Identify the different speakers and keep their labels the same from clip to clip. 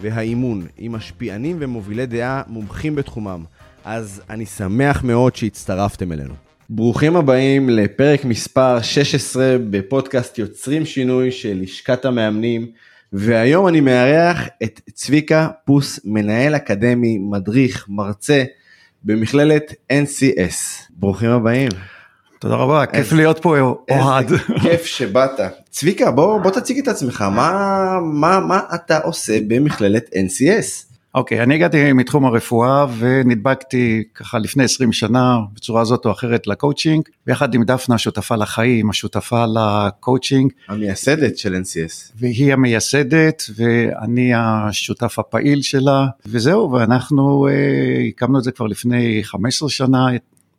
Speaker 1: והאימון, עם משפיענים ומובילי דעה מומחים בתחומם. אז אני שמח מאוד שהצטרפתם אלינו. ברוכים הבאים לפרק מספר 16 בפודקאסט יוצרים שינוי של לשכת המאמנים, והיום אני מארח את צביקה פוס, מנהל אקדמי, מדריך, מרצה במכללת NCS. ברוכים הבאים.
Speaker 2: תודה רבה, כיף להיות פה אוהד.
Speaker 1: כיף שבאת. צביקה, בוא, בוא תציג את עצמך, מה, מה, מה אתה עושה במכללת NCS?
Speaker 2: אוקיי, okay, אני הגעתי מתחום הרפואה ונדבקתי ככה לפני 20 שנה בצורה זאת או אחרת לקואוצ'ינג, ביחד עם דפנה, שותפה לחיים, השותפה לקואוצ'ינג.
Speaker 1: המייסדת של NCS.
Speaker 2: והיא המייסדת ואני השותף הפעיל שלה, וזהו, ואנחנו אה, הקמנו את זה כבר לפני 15 שנה,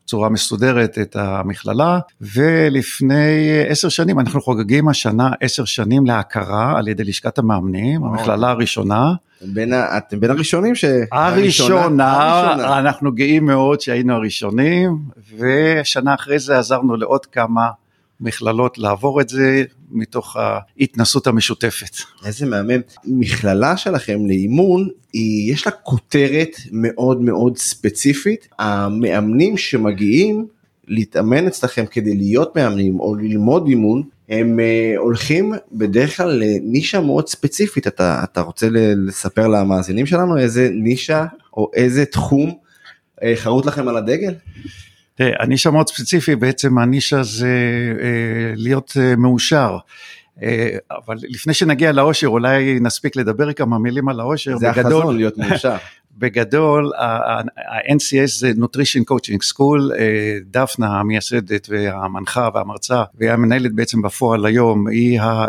Speaker 2: בצורה מסודרת את המכללה, ולפני עשר שנים, אנחנו חוגגים השנה עשר שנים להכרה על ידי לשכת המאמנים, המכללה הראשונה.
Speaker 1: בין, אתם בין הראשונים ש...
Speaker 2: הראשונה, הראשונה, אנחנו גאים מאוד שהיינו הראשונים, ושנה אחרי זה עזרנו לעוד כמה מכללות לעבור את זה מתוך ההתנסות המשותפת.
Speaker 1: איזה מהמם. מכללה שלכם לאימון, היא, יש לה כותרת מאוד מאוד ספציפית. המאמנים שמגיעים להתאמן אצלכם כדי להיות מאמנים או ללמוד אימון, הם uh, הולכים בדרך כלל לנישה מאוד ספציפית. אתה, אתה רוצה לספר למאזינים שלנו איזה נישה או איזה תחום uh, חרוט לכם על הדגל?
Speaker 2: תראה, הנישה מאוד ספציפי, בעצם הנישה זה אה, להיות אה, מאושר. אה, אבל לפני שנגיע לאושר, אולי נספיק לדבר כמה מילים על האושר.
Speaker 1: זה בגדול, החזון להיות מאושר.
Speaker 2: בגדול, ה-NCS זה Nutrition Coaching School, אה, דפנה המייסדת והמנחה והמרצה והמנהלת בעצם בפועל היום, היא אה,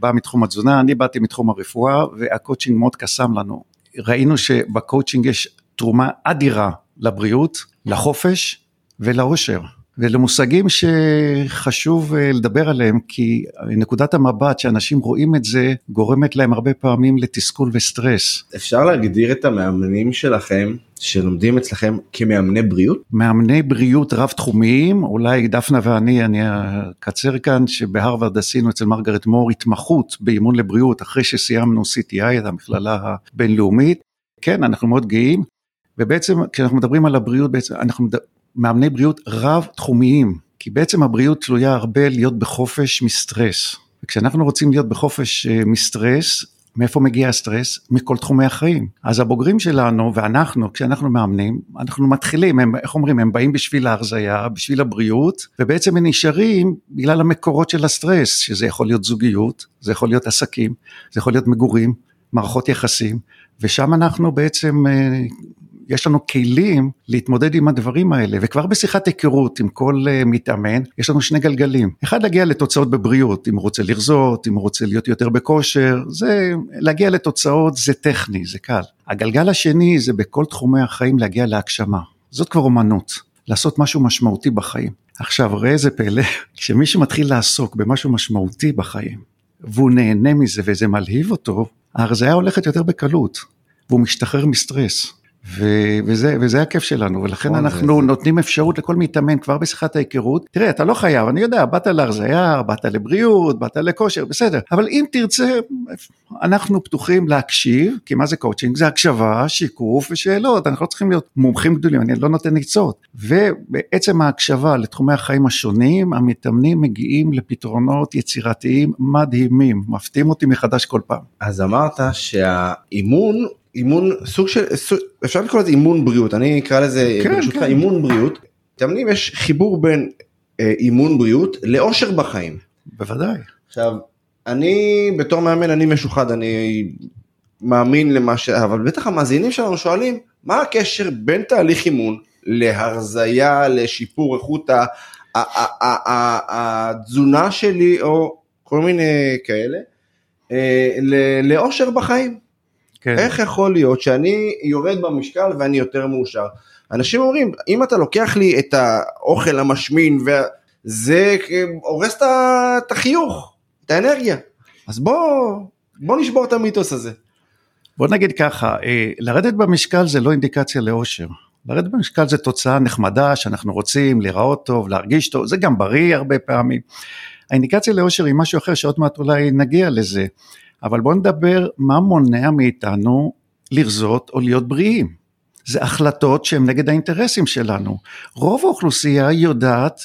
Speaker 2: באה מתחום התזונה, אני באתי מתחום הרפואה והקואוצ'ינג מאוד קסם לנו. ראינו שבקואוצ'ינג יש תרומה אדירה לבריאות, לחופש, ולאושר. ולמושגים שחשוב אה, לדבר עליהם, כי נקודת המבט שאנשים רואים את זה, גורמת להם הרבה פעמים לתסכול וסטרס.
Speaker 1: אפשר להגדיר את המאמנים שלכם, שלומדים אצלכם, כמאמני בריאות?
Speaker 2: מאמני בריאות רב-תחומיים, אולי דפנה ואני, אני אקצר כאן, שבהרווארד עשינו אצל מרגרט מור התמחות באימון לבריאות, אחרי שסיימנו CTI, את המכללה הבינלאומית. כן, אנחנו מאוד גאים, ובעצם כשאנחנו מדברים על הבריאות, בעצם אנחנו מאמני בריאות רב תחומיים, כי בעצם הבריאות תלויה הרבה להיות בחופש מסטרס. וכשאנחנו רוצים להיות בחופש אה, מסטרס, מאיפה מגיע הסטרס? מכל תחומי החיים. אז הבוגרים שלנו ואנחנו, כשאנחנו מאמנים, אנחנו מתחילים, הם, איך אומרים, הם באים בשביל ההרזייה, בשביל הבריאות, ובעצם הם נשארים בגלל המקורות של הסטרס, שזה יכול להיות זוגיות, זה יכול להיות עסקים, זה יכול להיות מגורים, מערכות יחסים, ושם אנחנו בעצם אה, יש לנו כלים להתמודד עם הדברים האלה, וכבר בשיחת היכרות עם כל uh, מתאמן, יש לנו שני גלגלים. אחד, להגיע לתוצאות בבריאות, אם הוא רוצה לרזות, אם הוא רוצה להיות יותר בכושר, זה, להגיע לתוצאות זה טכני, זה קל. הגלגל השני זה בכל תחומי החיים להגיע להגשמה. זאת כבר אומנות, לעשות משהו משמעותי בחיים. עכשיו, ראה איזה פלא, כשמישהו מתחיל לעסוק במשהו משמעותי בחיים, והוא נהנה מזה וזה מלהיב אותו, ההרזיה הולכת יותר בקלות, והוא משתחרר מסטרס. ו- וזה, וזה הכיף שלנו, ולכן נכון, אנחנו זה... נותנים אפשרות לכל מתאמן כבר בשיחת ההיכרות, תראה, אתה לא חייב, אני יודע, באת להרזייה, באת לבריאות, באת לכושר, בסדר, אבל אם תרצה, אנחנו פתוחים להקשיב, כי מה זה קואוצ'ינג? זה הקשבה, שיקוף ושאלות, אנחנו לא צריכים להיות מומחים גדולים, אני לא נותן עצות. ובעצם ההקשבה לתחומי החיים השונים, המתאמנים מגיעים לפתרונות יצירתיים מדהימים, מפתיעים אותי מחדש כל פעם.
Speaker 1: אז אמרת שהאימון אימון סוג של סוג, אפשר לקרוא לזה אימון בריאות אני אקרא לזה כן, ברשותך כן. אימון בריאות. תאמנים יש חיבור בין אה, אימון בריאות לאושר בחיים.
Speaker 2: בוודאי.
Speaker 1: עכשיו אני בתור מאמן אני משוחד אני מאמין למה ש... אבל בטח המאזינים שלנו שואלים מה הקשר בין תהליך אימון להרזייה לשיפור איכות התזונה שלי או כל מיני כאלה אה, לאושר בחיים. כן. איך יכול להיות שאני יורד במשקל ואני יותר מאושר? אנשים אומרים, אם אתה לוקח לי את האוכל המשמין, זה הורס את החיוך, את האנרגיה. אז בוא, בוא נשבור את המיתוס הזה.
Speaker 2: בוא נגיד ככה, אה, לרדת במשקל זה לא אינדיקציה לאושר. לרדת במשקל זה תוצאה נחמדה שאנחנו רוצים להיראות טוב, להרגיש טוב, זה גם בריא הרבה פעמים. האינדיקציה לאושר היא משהו אחר שעוד מעט אולי נגיע לזה, אבל בואו נדבר מה מונע מאיתנו לרזות או להיות בריאים. זה החלטות שהן נגד האינטרסים שלנו. רוב האוכלוסייה יודעת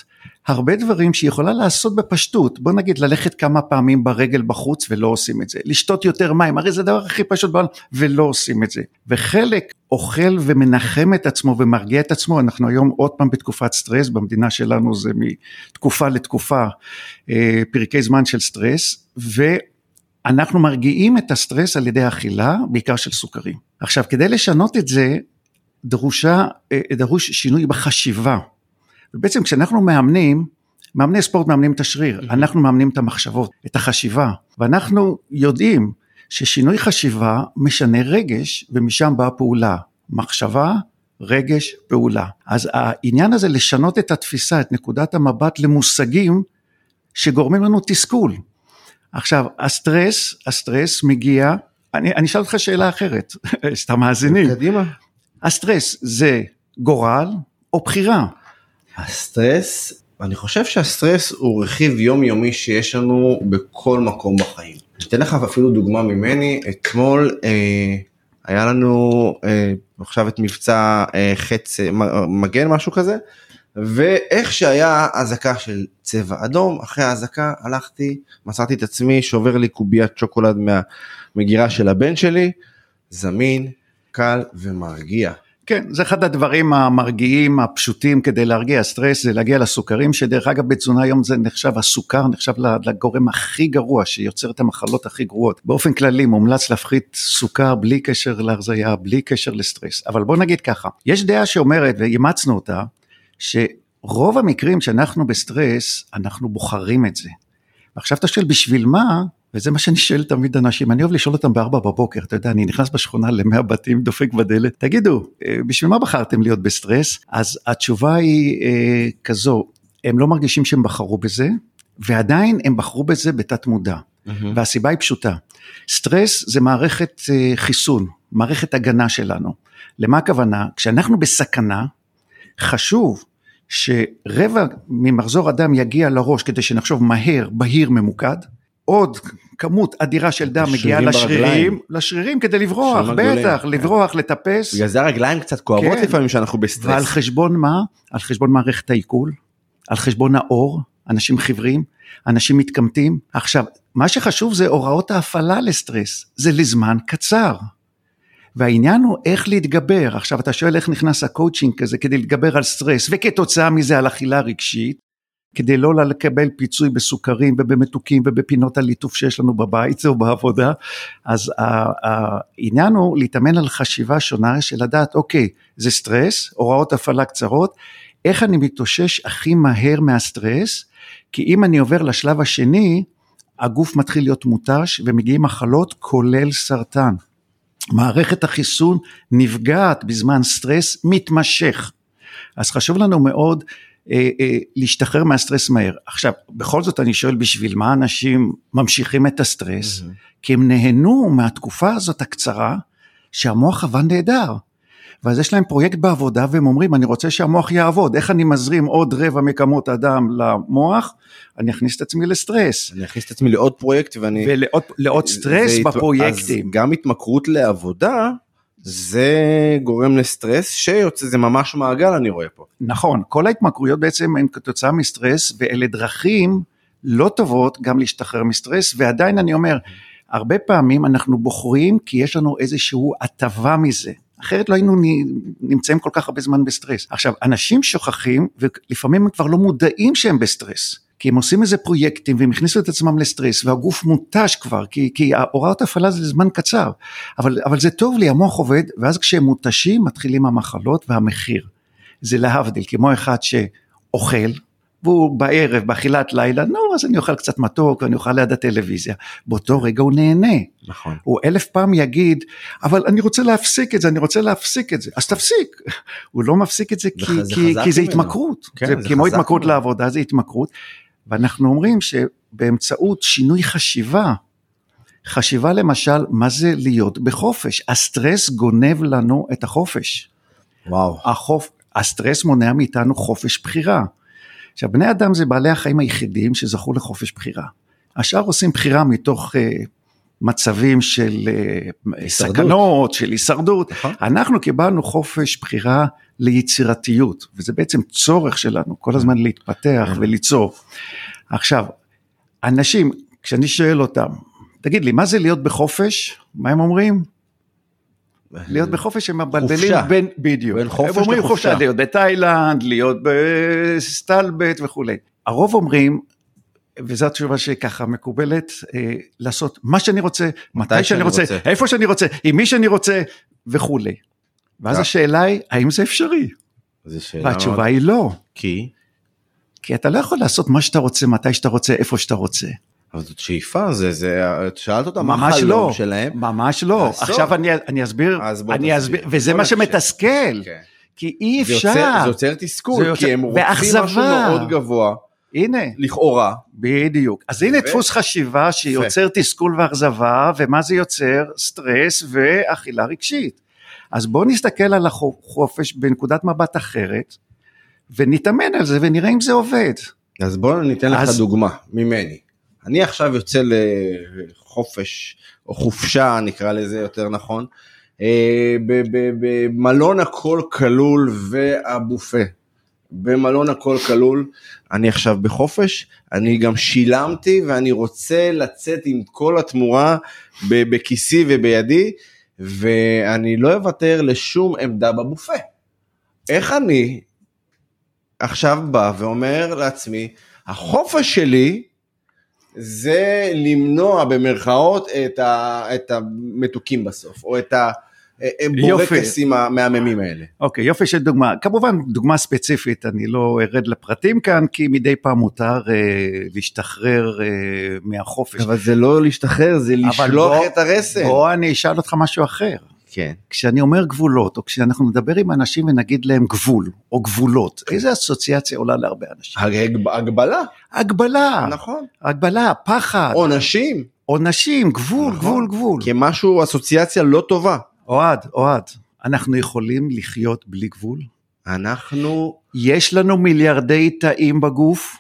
Speaker 2: הרבה דברים שהיא יכולה לעשות בפשטות, בוא נגיד ללכת כמה פעמים ברגל בחוץ ולא עושים את זה, לשתות יותר מים, הרי זה הדבר הכי פשוט בעולם ולא עושים את זה. וחלק אוכל ומנחם את עצמו ומרגיע את עצמו, אנחנו היום עוד פעם בתקופת סטרס, במדינה שלנו זה מתקופה לתקופה אה, פרקי זמן של סטרס, ואנחנו מרגיעים את הסטרס על ידי אכילה, בעיקר של סוכרים. עכשיו כדי לשנות את זה, דרושה, אה, דרוש שינוי בחשיבה. ובעצם כשאנחנו מאמנים, מאמני ספורט מאמנים את השריר, אנחנו מאמנים את המחשבות, את החשיבה, ואנחנו יודעים ששינוי חשיבה משנה רגש ומשם באה פעולה, מחשבה, רגש, פעולה. אז העניין הזה לשנות את התפיסה, את נקודת המבט למושגים שגורמים לנו תסכול. עכשיו, הסטרס, הסטרס מגיע, אני, אני אשאל אותך שאלה אחרת, שאתה מאזינים.
Speaker 1: קדימה.
Speaker 2: הסטרס זה גורל או בחירה?
Speaker 1: הסטרס, אני חושב שהסטרס הוא רכיב יומיומי שיש לנו בכל מקום בחיים. אתן לך אפילו דוגמה ממני, אתמול אה, היה לנו אה, עכשיו את מבצע אה, חץ אה, מגן משהו כזה, ואיך שהיה אזעקה של צבע אדום, אחרי האזעקה הלכתי, מצאתי את עצמי שובר לי קוביית שוקולד מהמגירה של הבן שלי, זמין, קל ומרגיע.
Speaker 2: כן, זה אחד הדברים המרגיעים הפשוטים כדי להרגיע סטרס, זה להגיע לסוכרים, שדרך אגב בתזונה היום זה נחשב, הסוכר נחשב לגורם הכי גרוע שיוצר את המחלות הכי גרועות. באופן כללי מומלץ להפחית סוכר בלי קשר להרזייה, בלי קשר לסטרס. אבל בוא נגיד ככה, יש דעה שאומרת, ואימצנו אותה, שרוב המקרים שאנחנו בסטרס, אנחנו בוחרים את זה. ועכשיו אתה שואל בשביל מה, וזה מה שאני שואל תמיד אנשים, אני אוהב לשאול אותם בארבע בבוקר, אתה יודע, אני נכנס בשכונה למאה בתים, דופק בדלת, תגידו, אה, בשביל מה בחרתם להיות בסטרס? אז התשובה היא אה, כזו, הם לא מרגישים שהם בחרו בזה, ועדיין הם בחרו בזה בתת מודע. Mm-hmm. והסיבה היא פשוטה, סטרס זה מערכת אה, חיסון, מערכת הגנה שלנו. למה הכוונה? כשאנחנו בסכנה, חשוב שרבע ממחזור הדם יגיע לראש כדי שנחשוב מהר, בהיר, ממוקד, עוד כמות אדירה של דם מגיעה לשרירים, לשרירים כדי לברוח, בטח, כן. לברוח, לטפס.
Speaker 1: בגלל זה הרגליים קצת כואבות כן. לפעמים שאנחנו בסטרס.
Speaker 2: ועל חשבון מה? על חשבון מערכת העיכול, על חשבון העור, אנשים חיוורים, אנשים מתקמטים. עכשיו, מה שחשוב זה הוראות ההפעלה לסטרס, זה לזמן קצר. והעניין הוא איך להתגבר. עכשיו אתה שואל איך נכנס הקואוצ'ינג כזה כדי להתגבר על סטרס וכתוצאה מזה על אכילה רגשית. כדי לא לקבל פיצוי בסוכרים ובמתוקים ובפינות הליטוף שיש לנו בבית או בעבודה, אז העניין הוא להתאמן על חשיבה שונה של לדעת, אוקיי, זה סטרס, הוראות הפעלה קצרות, איך אני מתאושש הכי מהר מהסטרס, כי אם אני עובר לשלב השני, הגוף מתחיל להיות מותש ומגיעים מחלות כולל סרטן. מערכת החיסון נפגעת בזמן סטרס מתמשך. אז חשוב לנו מאוד אה, אה, להשתחרר מהסטרס מהר. עכשיו, בכל זאת אני שואל בשביל מה אנשים ממשיכים את הסטרס? Mm-hmm. כי הם נהנו מהתקופה הזאת הקצרה שהמוח עבד נהדר. ואז יש להם פרויקט בעבודה והם אומרים אני רוצה שהמוח יעבוד, איך אני מזרים עוד רבע מכמות הדם למוח, אני אכניס את עצמי לסטרס.
Speaker 1: אני אכניס את עצמי לעוד פרויקט ואני...
Speaker 2: ולעוד סטרס בפרויקטים.
Speaker 1: אז גם התמכרות לעבודה זה גורם לסטרס שיוצא, זה ממש מעגל אני רואה פה.
Speaker 2: נכון, כל ההתמכרויות בעצם הן כתוצאה מסטרס ואלה דרכים לא טובות גם להשתחרר מסטרס ועדיין אני אומר, הרבה פעמים אנחנו בוחרים כי יש לנו איזושהי הטבה מזה. אחרת לא היינו נמצאים כל כך הרבה זמן בסטרס. עכשיו, אנשים שוכחים ולפעמים הם כבר לא מודעים שהם בסטרס. כי הם עושים איזה פרויקטים והם הכניסו את עצמם לסטרס והגוף מותש כבר כי, כי הוראות הפעלה זה זמן קצר אבל, אבל זה טוב לי המוח עובד ואז כשהם מותשים מתחילים המחלות והמחיר זה להבדיל כמו אחד שאוכל והוא בערב, באכילת לילה, נו, אז אני אוכל קצת מתוק, ואני אוכל ליד הטלוויזיה. באותו רגע הוא נהנה.
Speaker 1: נכון.
Speaker 2: הוא אלף פעם יגיד, אבל אני רוצה להפסיק את זה, אני רוצה להפסיק את זה, אז תפסיק. הוא לא מפסיק את זה כי,
Speaker 1: זה
Speaker 2: כי, כי זה. התמכרות.
Speaker 1: כן,
Speaker 2: זה
Speaker 1: זה
Speaker 2: כמו התמכרות
Speaker 1: ממנו.
Speaker 2: לעבודה, זה התמכרות. ואנחנו אומרים שבאמצעות שינוי חשיבה, חשיבה למשל, מה זה להיות בחופש? הסטרס גונב לנו את החופש.
Speaker 1: וואו.
Speaker 2: החופ... הסטרס מונע מאיתנו חופש בחירה. עכשיו, בני אדם זה בעלי החיים היחידים שזכו לחופש בחירה. השאר עושים בחירה מתוך uh, מצבים של uh. סכנות, של הישרדות.
Speaker 1: נכון.
Speaker 2: אנחנו קיבלנו חופש בחירה ליצירתיות, וזה בעצם צורך שלנו, כל הזמן להתפתח וליצור. עכשיו, אנשים, כשאני שואל אותם, תגיד לי, מה זה להיות בחופש? מה הם אומרים? להיות בחופש הם מבלבלים. בין, בדיוק.
Speaker 1: בין חופש
Speaker 2: הם אומרים
Speaker 1: לחופשה.
Speaker 2: חופשה, להיות בתאילנד, להיות בסטלבט וכולי. הרוב אומרים, וזו התשובה שככה מקובלת, אה, לעשות מה שאני רוצה, מתי שאני
Speaker 1: שאני
Speaker 2: רוצה,
Speaker 1: רוצה.
Speaker 2: איפה שאני רוצה, עם מי שאני רוצה וכולי. ואז
Speaker 1: כן.
Speaker 2: השאלה היא, האם זה אפשרי?
Speaker 1: זו שאלה
Speaker 2: והתשובה
Speaker 1: מאוד-
Speaker 2: היא לא.
Speaker 1: כי?
Speaker 2: כי אתה לא יכול לעשות מה שאתה רוצה, מתי שאתה רוצה, איפה שאתה רוצה.
Speaker 1: אבל זאת שאיפה, זה, זה, את שאלת אותם מה החלום
Speaker 2: לא,
Speaker 1: שלהם.
Speaker 2: ממש לא.
Speaker 1: עזוב.
Speaker 2: עכשיו אני, אני אסביר, אני. אסביר, וזה מה. שמתסכל,
Speaker 1: כן.
Speaker 2: כי אי
Speaker 1: זה
Speaker 2: אפשר.
Speaker 1: יוצר, זה יוצר תסכול,
Speaker 2: זה יוצר-
Speaker 1: כי הם רוצים. משהו מאוד גבוה,
Speaker 2: הנה,
Speaker 1: לכאורה.
Speaker 2: בדיוק. אז הנה
Speaker 1: ו-
Speaker 2: דפוס חשיבה שיוצר תסכול ואכזבה, ומה זה יוצר? סטרס ואכילה רגשית. אז בואו נסתכל על החופש בנקודת מבט אחרת, ונתאמן על זה ונראה אם זה עובד.
Speaker 1: אז בוא ניתן לך
Speaker 2: אז-
Speaker 1: דוגמה ממני. אני עכשיו יוצא לחופש, או חופשה נקרא לזה יותר נכון, אה, במלון הכל כלול והבופה. במלון הכל כלול, אני עכשיו בחופש, אני גם שילמתי ואני רוצה לצאת עם כל התמורה בכיסי ובידי, ואני לא אוותר לשום עמדה בבופה. איך אני עכשיו בא ואומר לעצמי, החופש שלי זה למנוע במרכאות את, ה, את המתוקים בסוף, או את הבורקסים המהממים האלה.
Speaker 2: אוקיי, יופי של דוגמה. כמובן, דוגמה ספציפית, אני לא ארד לפרטים כאן, כי מדי פעם מותר אה, להשתחרר אה, מהחופש.
Speaker 1: אבל זה לא להשתחרר, זה לשלוח
Speaker 2: בוא-
Speaker 1: את הרסן.
Speaker 2: בוא אני אשאל אותך משהו אחר.
Speaker 1: כן.
Speaker 2: כשאני אומר גבולות, או כשאנחנו נדבר עם אנשים ונגיד להם גבול, או גבולות, איזה אסוציאציה עולה להרבה אנשים?
Speaker 1: הג- הגבלה,
Speaker 2: הגבלה,
Speaker 1: נכון.
Speaker 2: הגבלה, פחד,
Speaker 1: עונשים,
Speaker 2: עונשים, גבול,
Speaker 1: נכון.
Speaker 2: גבול, גבול.
Speaker 1: כמשהו, אסוציאציה לא טובה.
Speaker 2: אוהד, אוהד, אנחנו יכולים לחיות בלי גבול?
Speaker 1: אנחנו,
Speaker 2: יש לנו מיליארדי תאים בגוף,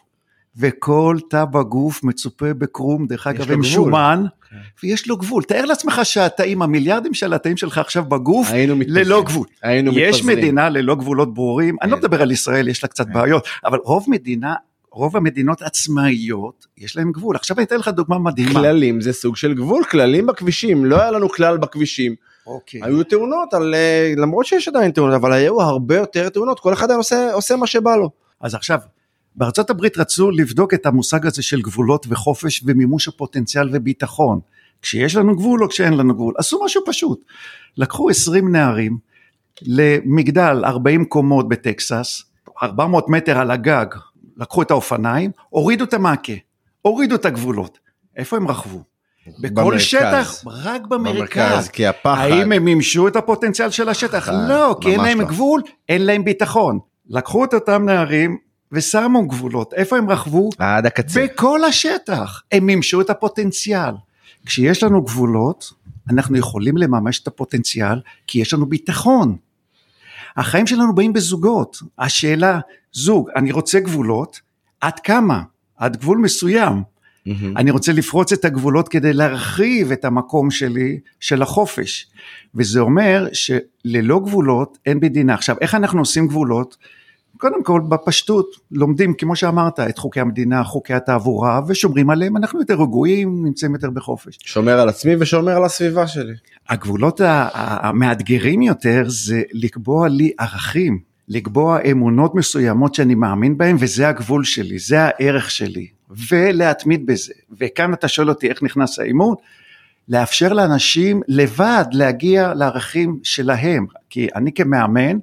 Speaker 2: וכל תא בגוף מצופה בקרום, דרך אגב, עם. שומן,
Speaker 1: כן.
Speaker 2: ויש לו גבול. תאר לעצמך שהתאים, המיליארדים של התאים שלך עכשיו בגוף,
Speaker 1: היינו.
Speaker 2: ללא גבול.
Speaker 1: היינו
Speaker 2: יש
Speaker 1: מתפזרים.
Speaker 2: מדינה ללא גבולות ברורים, אני לא
Speaker 1: כן.
Speaker 2: מדבר על ישראל, יש לה קצת
Speaker 1: כן.
Speaker 2: בעיות, אבל רוב מדינה, רוב המדינות עצמאיות, יש להם גבול. עכשיו אני אתן לך דוגמה מדהימה.
Speaker 1: כללים זה סוג של גבול, כללים בכבישים, לא היה לנו כלל בכבישים.
Speaker 2: אוקיי.
Speaker 1: היו תאונות, על, אה, למרות שיש עדיין תאונות, אבל היו הרבה יותר תאונות, כל אחד היה עושה, עושה מה שבא לו.
Speaker 2: אז עכשיו, בארצות הברית רצו לבדוק את המושג הזה של גבולות וחופש ומימוש הפוטנציאל וביטחון. כשיש לנו גבול או כשאין לנו גבול. עשו משהו פשוט. לקחו 20 נערים למגדל 40 קומות בטקסס, 400 מטר על הגג, לקחו את האופניים, הורידו את המעקה, הורידו את הגבולות. איפה הם רכבו? בכל
Speaker 1: במרכז.
Speaker 2: שטח, רק במרכז.
Speaker 1: כי הפחד,
Speaker 2: האם הם מימשו את הפוטנציאל של השטח? לא, כי אין להם
Speaker 1: לא.
Speaker 2: גבול, אין להם ביטחון. לקחו את אותם נערים ושמו גבולות. איפה הם רכבו?
Speaker 1: עד הקצה.
Speaker 2: בכל השטח. הם מימשו את הפוטנציאל. כשיש לנו גבולות, אנחנו יכולים לממש את הפוטנציאל, כי יש לנו ביטחון. החיים שלנו באים בזוגות. השאלה, זוג, אני רוצה גבולות, עד כמה? עד גבול מסוים.
Speaker 1: מהמם.
Speaker 2: אני רוצה לפרוץ את הגבולות כדי להרחיב את המקום שלי, של החופש. וזה אומר שללא גבולות אין מדינה. עכשיו, איך אנחנו עושים גבולות? קודם כל, בפשטות, לומדים, כמו שאמרת, את חוקי המדינה, חוקי התעבורה, ושומרים עליהם, אנחנו יותר רגועים, נמצאים יותר בחופש.
Speaker 1: שומר על עצמי ושומר על הסביבה שלי.
Speaker 2: הגבולות המאתגרים יותר זה לקבוע לי ערכים, לקבוע אמונות מסוימות שאני מאמין בהן וזה הגבול שלי, זה הערך שלי, ולהתמיד בזה. וכאן אתה שואל אותי איך נכנס האימון? לאפשר לאנשים לבד להגיע לערכים שלהם, כי אני כמאמן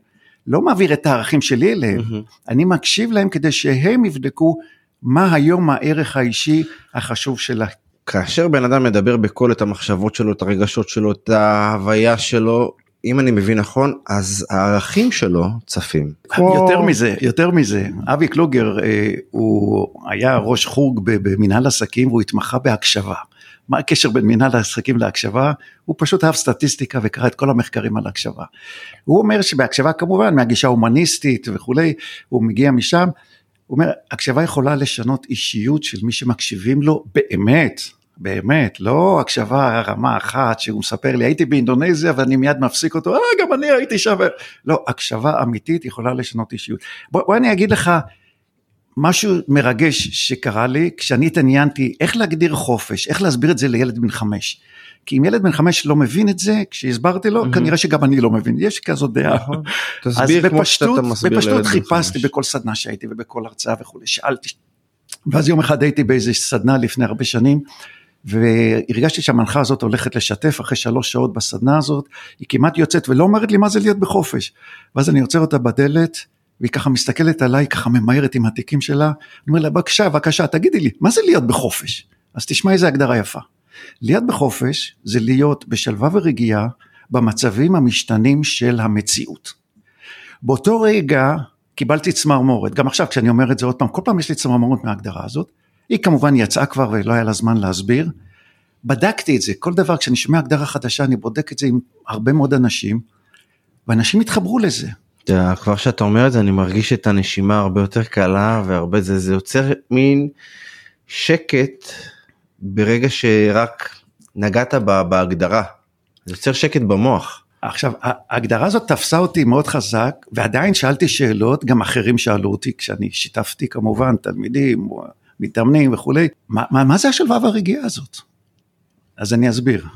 Speaker 2: לא מעביר את הערכים שלי אליהם, אני מקשיב להם כדי שהם יבדקו מה היום הערך האישי החשוב שלהם.
Speaker 1: כאשר בן אדם מדבר בקול את המחשבות שלו, את הרגשות שלו, את ההוויה שלו, אם אני מבין נכון, אז הערכים שלו צפים.
Speaker 2: יותר מזה, יותר מזה, אבי קלוגר אה, הוא היה ראש חוג במנהל עסקים והוא התמחה בהקשבה. מה הקשר בין מנהל העסקים להקשבה? הוא פשוט אהב סטטיסטיקה וקרא את כל המחקרים על הקשבה. הוא אומר שבהקשבה כמובן מהגישה ההומניסטית וכולי, הוא מגיע משם, הוא אומר, הקשבה יכולה לשנות אישיות של מי שמקשיבים לו באמת, באמת, לא הקשבה רמה אחת שהוא מספר לי, הייתי באינדונזיה ואני מיד מפסיק אותו, אה, גם אני הייתי שם. לא, הקשבה אמיתית יכולה לשנות אישיות. בוא, בוא אני אגיד לך משהו מרגש שקרה לי, כשאני התעניינתי איך להגדיר חופש, איך להסביר את זה לילד בן חמש. כי אם ילד בן חמש לא מבין את זה, כשהסברתי לו, mm-hmm. כנראה שגם אני לא מבין, יש כזאת דעה. נכון. בן חמש. בפשטות חיפשתי בכל סדנה שהייתי ובכל הרצאה וכולי, שאלתי. ואז יום אחד הייתי באיזה סדנה לפני הרבה שנים, והרגשתי שהמנחה הזאת הולכת לשתף אחרי שלוש שעות בסדנה הזאת, היא כמעט יוצאת ולא אומרת לי מה זה להיות בחופש. ואז אני עוצר אותה בדלת, והיא ככה מסתכלת עליי, ככה ממהרת עם התיקים שלה, אני אומר לה, בבקשה, בבקשה, תגידי לי, מה זה להיות בחופש? אז תשמע איזה הגדרה יפה. להיות בחופש זה להיות בשלווה ורגיעה במצבים המשתנים של המציאות. באותו רגע קיבלתי צמרמורת, גם עכשיו כשאני אומר את זה עוד פעם, כל פעם יש לי צמרמורת מההגדרה הזאת, היא כמובן יצאה כבר ולא היה לה זמן להסביר. בדקתי את זה, כל דבר כשאני שומע הגדרה חדשה אני בודק את זה עם הרבה מאוד אנשים, ואנשים התחברו לזה.
Speaker 1: יודע, כבר שאתה אומר את זה אני מרגיש את הנשימה הרבה יותר קלה והרבה זה, זה יוצר מין שקט ברגע שרק נגעת בהגדרה, זה יוצר שקט במוח.
Speaker 2: עכשיו, ההגדרה הזאת תפסה אותי מאוד חזק, ועדיין שאלתי שאלות, גם אחרים שאלו אותי, כשאני שיתפתי כמובן תלמידים, מתאמנים וכולי, מה, מה, מה זה השלווה והרגיעה הזאת? אז אני אסביר.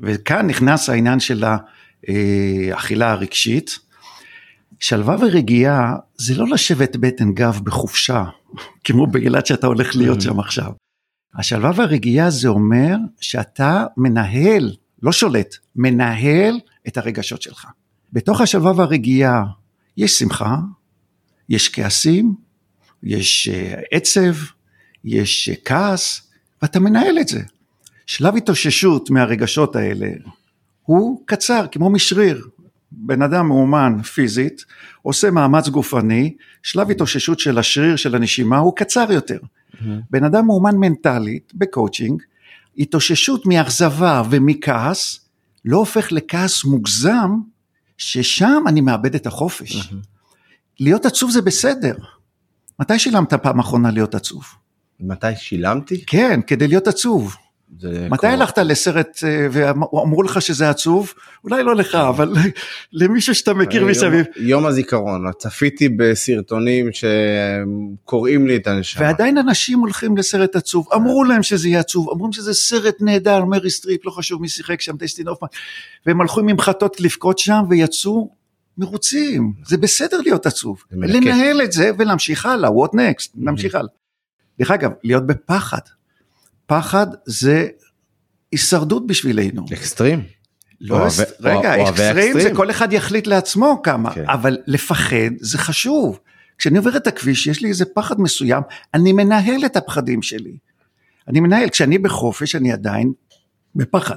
Speaker 2: וכאן נכנס העניין של האכילה אה, הרגשית. שלווה ורגיעה זה לא לשבת בטן גב בחופשה, כמו באילת שאתה הולך להיות mm. שם עכשיו. השלווה והרגיעה זה אומר שאתה מנהל, לא שולט, מנהל את הרגשות שלך. בתוך השלווה והרגיעה יש שמחה, יש כעסים, יש אה, עצב, יש כעס, ואתה מנהל את זה. שלב התאוששות מהרגשות האלה הוא קצר, כמו משריר. בן אדם מאומן פיזית, עושה מאמץ גופני, שלב התאוששות של השריר של הנשימה הוא קצר יותר. Mm-hmm. בן אדם מאומן מנטלית, בקואוצ'ינג, התאוששות מאכזבה ומכעס, לא הופך לכעס מוגזם, ששם אני מאבד את החופש. Mm-hmm. להיות עצוב זה בסדר. מתי שילמת פעם אחרונה להיות עצוב?
Speaker 1: מתי שילמתי?
Speaker 2: כן, כדי להיות עצוב. מתי הלכת לסרט אה, ואמרו לך שזה עצוב? אולי לא לך, אבל למישהו שאתה מכיר מסביב.
Speaker 1: יום הזיכרון, צפיתי בסרטונים שקורעים לי את הנשמה.
Speaker 2: ועדיין אנשים הולכים לסרט עצוב, אמרו להם שזה יהיה עצוב, אמרו שזה סרט נהדר, מריל סטריפ, לא חשוב מי שיחק שם, דסטין הופמן, והם הלכו עם ממחטות לבכות שם ויצאו מרוצים, זה בסדר להיות עצוב, לנהל את זה ולהמשיך הלאה, what next, להמשיך הלאה. דרך אגב, להיות בפחד. פחד זה הישרדות בשבילנו.
Speaker 1: אקסטרים.
Speaker 2: לא, אוהב, רגע, אוהב, אקסטרים זה כל אחד יחליט לעצמו כמה, כן. אבל לפחד זה חשוב. כשאני עובר את הכביש, יש לי איזה פחד מסוים, אני מנהל את הפחדים שלי. אני מנהל, כשאני בחופש אני עדיין בפחד.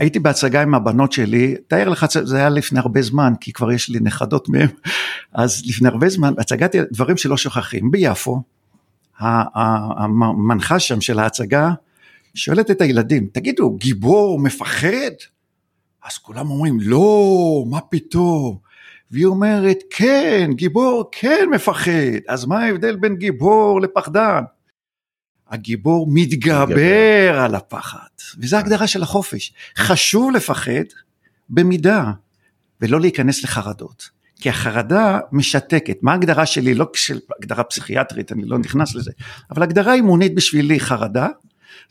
Speaker 2: הייתי בהצגה עם הבנות שלי, תאר לך, זה היה לפני הרבה זמן, כי כבר יש לי נכדות מהם, אז לפני הרבה זמן, הצגת דברים שלא שוכחים, ביפו, המנחה שם של ההצגה שואלת את הילדים, תגידו, גיבור מפחד? אז כולם אומרים, לא, מה פתאום? והיא אומרת, כן, גיבור כן מפחד, אז מה ההבדל בין גיבור לפחדן? הגיבור מתגבר על הפחד, וזו ההגדרה של החופש. חשוב לפחד במידה, ולא להיכנס לחרדות. כי החרדה משתקת. מה ההגדרה שלי? לא של הגדרה פסיכיאטרית, אני לא נכנס לזה, אבל הגדרה אימונית בשבילי חרדה,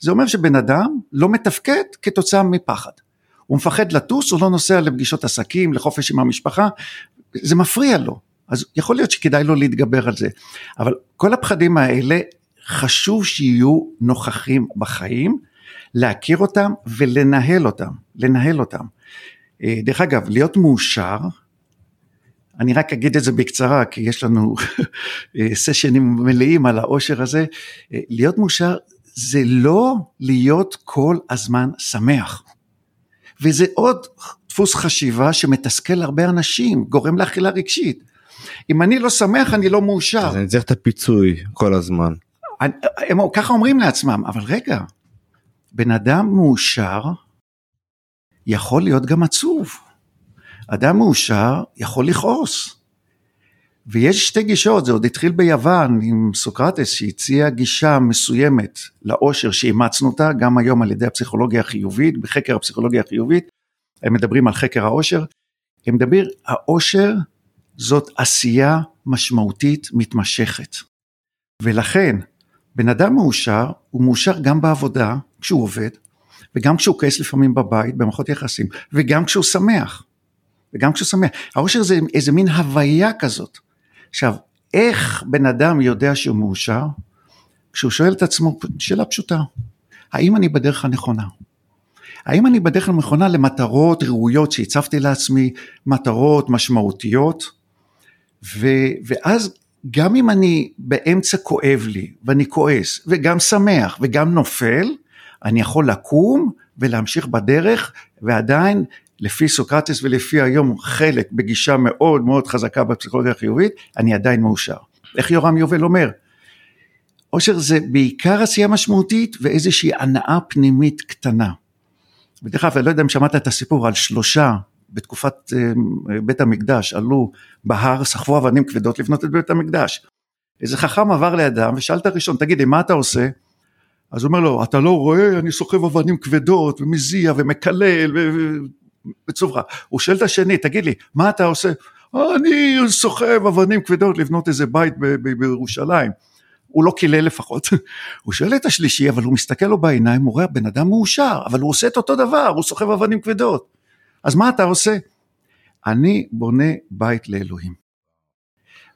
Speaker 2: זה אומר שבן אדם לא מתפקד כתוצאה מפחד. הוא מפחד לטוס, הוא לא נוסע לפגישות עסקים, לחופש עם המשפחה, זה מפריע לו. אז יכול להיות שכדאי לו להתגבר על זה. אבל כל הפחדים האלה, חשוב שיהיו נוכחים בחיים, להכיר אותם ולנהל אותם, לנהל אותם. אה, דרך אגב, להיות מאושר, אני רק אגיד את זה בקצרה, כי יש לנו סשנים מלאים על העושר הזה. להיות מאושר זה לא להיות כל הזמן שמח. וזה עוד דפוס חשיבה שמתסכל הרבה אנשים, גורם לאכילה רגשית. אם אני לא שמח, אני לא מאושר.
Speaker 1: אז אני צריך את הפיצוי כל הזמן.
Speaker 2: אני, הם ככה אומרים לעצמם, אבל רגע, בן אדם מאושר יכול להיות גם עצוב. אדם מאושר יכול לכעוס. ויש שתי גישות, זה עוד התחיל ביוון עם סוקרטס שהציע גישה מסוימת לאושר שאימצנו אותה גם היום על ידי הפסיכולוגיה החיובית, בחקר הפסיכולוגיה החיובית, הם מדברים על חקר האושר, הם מדברים, האושר זאת עשייה משמעותית מתמשכת. ולכן, בן אדם מאושר, הוא מאושר גם בעבודה, כשהוא עובד, וגם כשהוא כועס לפעמים בבית, במערכות יחסים, וגם כשהוא שמח. וגם כשהוא שמח. האושר זה איזה מין הוויה כזאת. עכשיו, איך בן אדם יודע שהוא מאושר? כשהוא שואל את עצמו שאלה פשוטה, האם אני בדרך הנכונה? האם אני בדרך הנכונה למטרות ראויות שהצבתי לעצמי, מטרות משמעותיות? ו, ואז גם אם אני באמצע כואב לי, ואני כועס, וגם שמח, וגם נופל, אני יכול לקום ולהמשיך בדרך, ועדיין לפי סוקרטס ולפי היום חלק בגישה מאוד מאוד חזקה בפסיכולוגיה החיובית, אני עדיין מאושר. איך יורם יובל אומר? אושר זה בעיקר עשייה משמעותית ואיזושהי הנאה פנימית קטנה. ודרך אגב, אני לא יודע אם שמעת את הסיפור על שלושה בתקופת אה, בית המקדש, עלו בהר, סחבו אבנים כבדות לבנות את בית המקדש. איזה חכם עבר לידם ושאל את הראשון, תגיד לי, מה אתה עושה? אז הוא אומר לו, אתה לא רואה, אני סוחב אבנים כבדות ומזיע ומקלל בצורה. הוא שואל את השני, תגיד לי, מה אתה עושה? אני סוחב אבנים כבדות לבנות איזה בית בירושלים. הוא לא קילל לפחות. הוא שואל את השלישי, אבל הוא מסתכל לו בעיניים, הוא רואה בן אדם מאושר, אבל הוא עושה את אותו דבר, הוא סוחב אבנים כבדות. אז מה אתה עושה? אני בונה בית לאלוהים.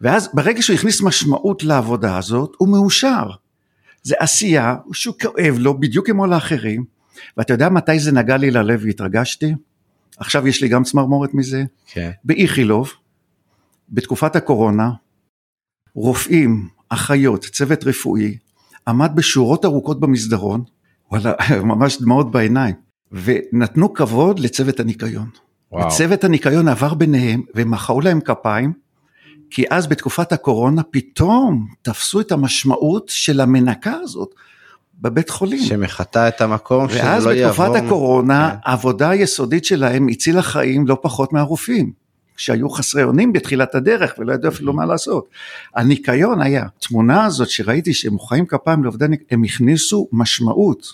Speaker 2: ואז ברגע שהוא הכניס משמעות לעבודה הזאת, הוא מאושר. זה עשייה שהוא כואב לו בדיוק כמו לאחרים, ואתה יודע מתי זה נגע לי ללב והתרגשתי? עכשיו יש לי גם צמרמורת מזה, כן. באיכילוב, בתקופת הקורונה, רופאים, אחיות, צוות רפואי, עמד בשורות ארוכות במסדרון, וואלה, ממש דמעות בעיניים, ונתנו כבוד לצוות הניקיון. וואו. וצוות הניקיון עבר ביניהם ומחאו להם כפיים, כי אז בתקופת הקורונה פתאום תפסו את המשמעות של המנקה הזאת. בבית חולים.
Speaker 1: שמחטא את המקום שזה לא יעבור.
Speaker 2: ואז בתקופת הקורונה, כן. העבודה היסודית שלהם הצילה חיים לא פחות מהרופאים, שהיו חסרי אונים בתחילת הדרך ולא ידעו אפילו מה לעשות. הניקיון היה, התמונה הזאת שראיתי שהם מוחאים כפיים לעובדי ניקיון, הם הכניסו משמעות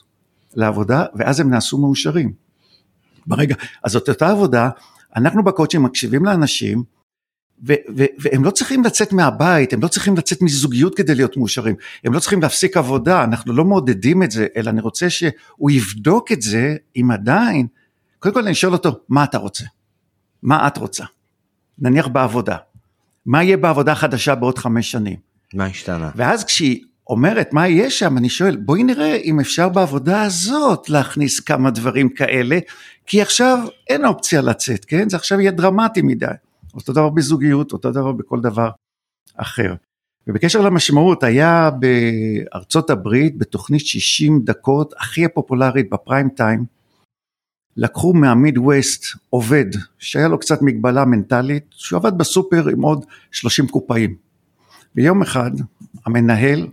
Speaker 2: לעבודה ואז הם נעשו מאושרים. ברגע, אז זאת אותה עבודה, אנחנו בקואוצ'ים מקשיבים לאנשים, ו- ו- והם לא צריכים לצאת מהבית, הם לא צריכים לצאת מזוגיות כדי להיות מאושרים, הם לא צריכים להפסיק עבודה, אנחנו לא מעודדים את זה, אלא אני רוצה שהוא יבדוק את זה, אם עדיין, קודם כל אני שואל אותו, מה אתה רוצה? מה את רוצה? נניח בעבודה. מה יהיה בעבודה חדשה בעוד חמש שנים?
Speaker 1: מה השתנה?
Speaker 2: ואז כשהיא אומרת מה יהיה שם, אני שואל, בואי נראה אם אפשר בעבודה הזאת להכניס כמה דברים כאלה, כי עכשיו אין אופציה לצאת, כן? זה עכשיו יהיה דרמטי מדי. אותו דבר בזוגיות, אותו דבר בכל דבר אחר. ובקשר למשמעות, היה בארצות הברית בתוכנית 60 דקות הכי הפופולרית בפריים טיים, לקחו מהמיד ווסט עובד שהיה לו קצת מגבלה מנטלית, שהוא עבד בסופר עם עוד 30 קופאים. ויום אחד המנהל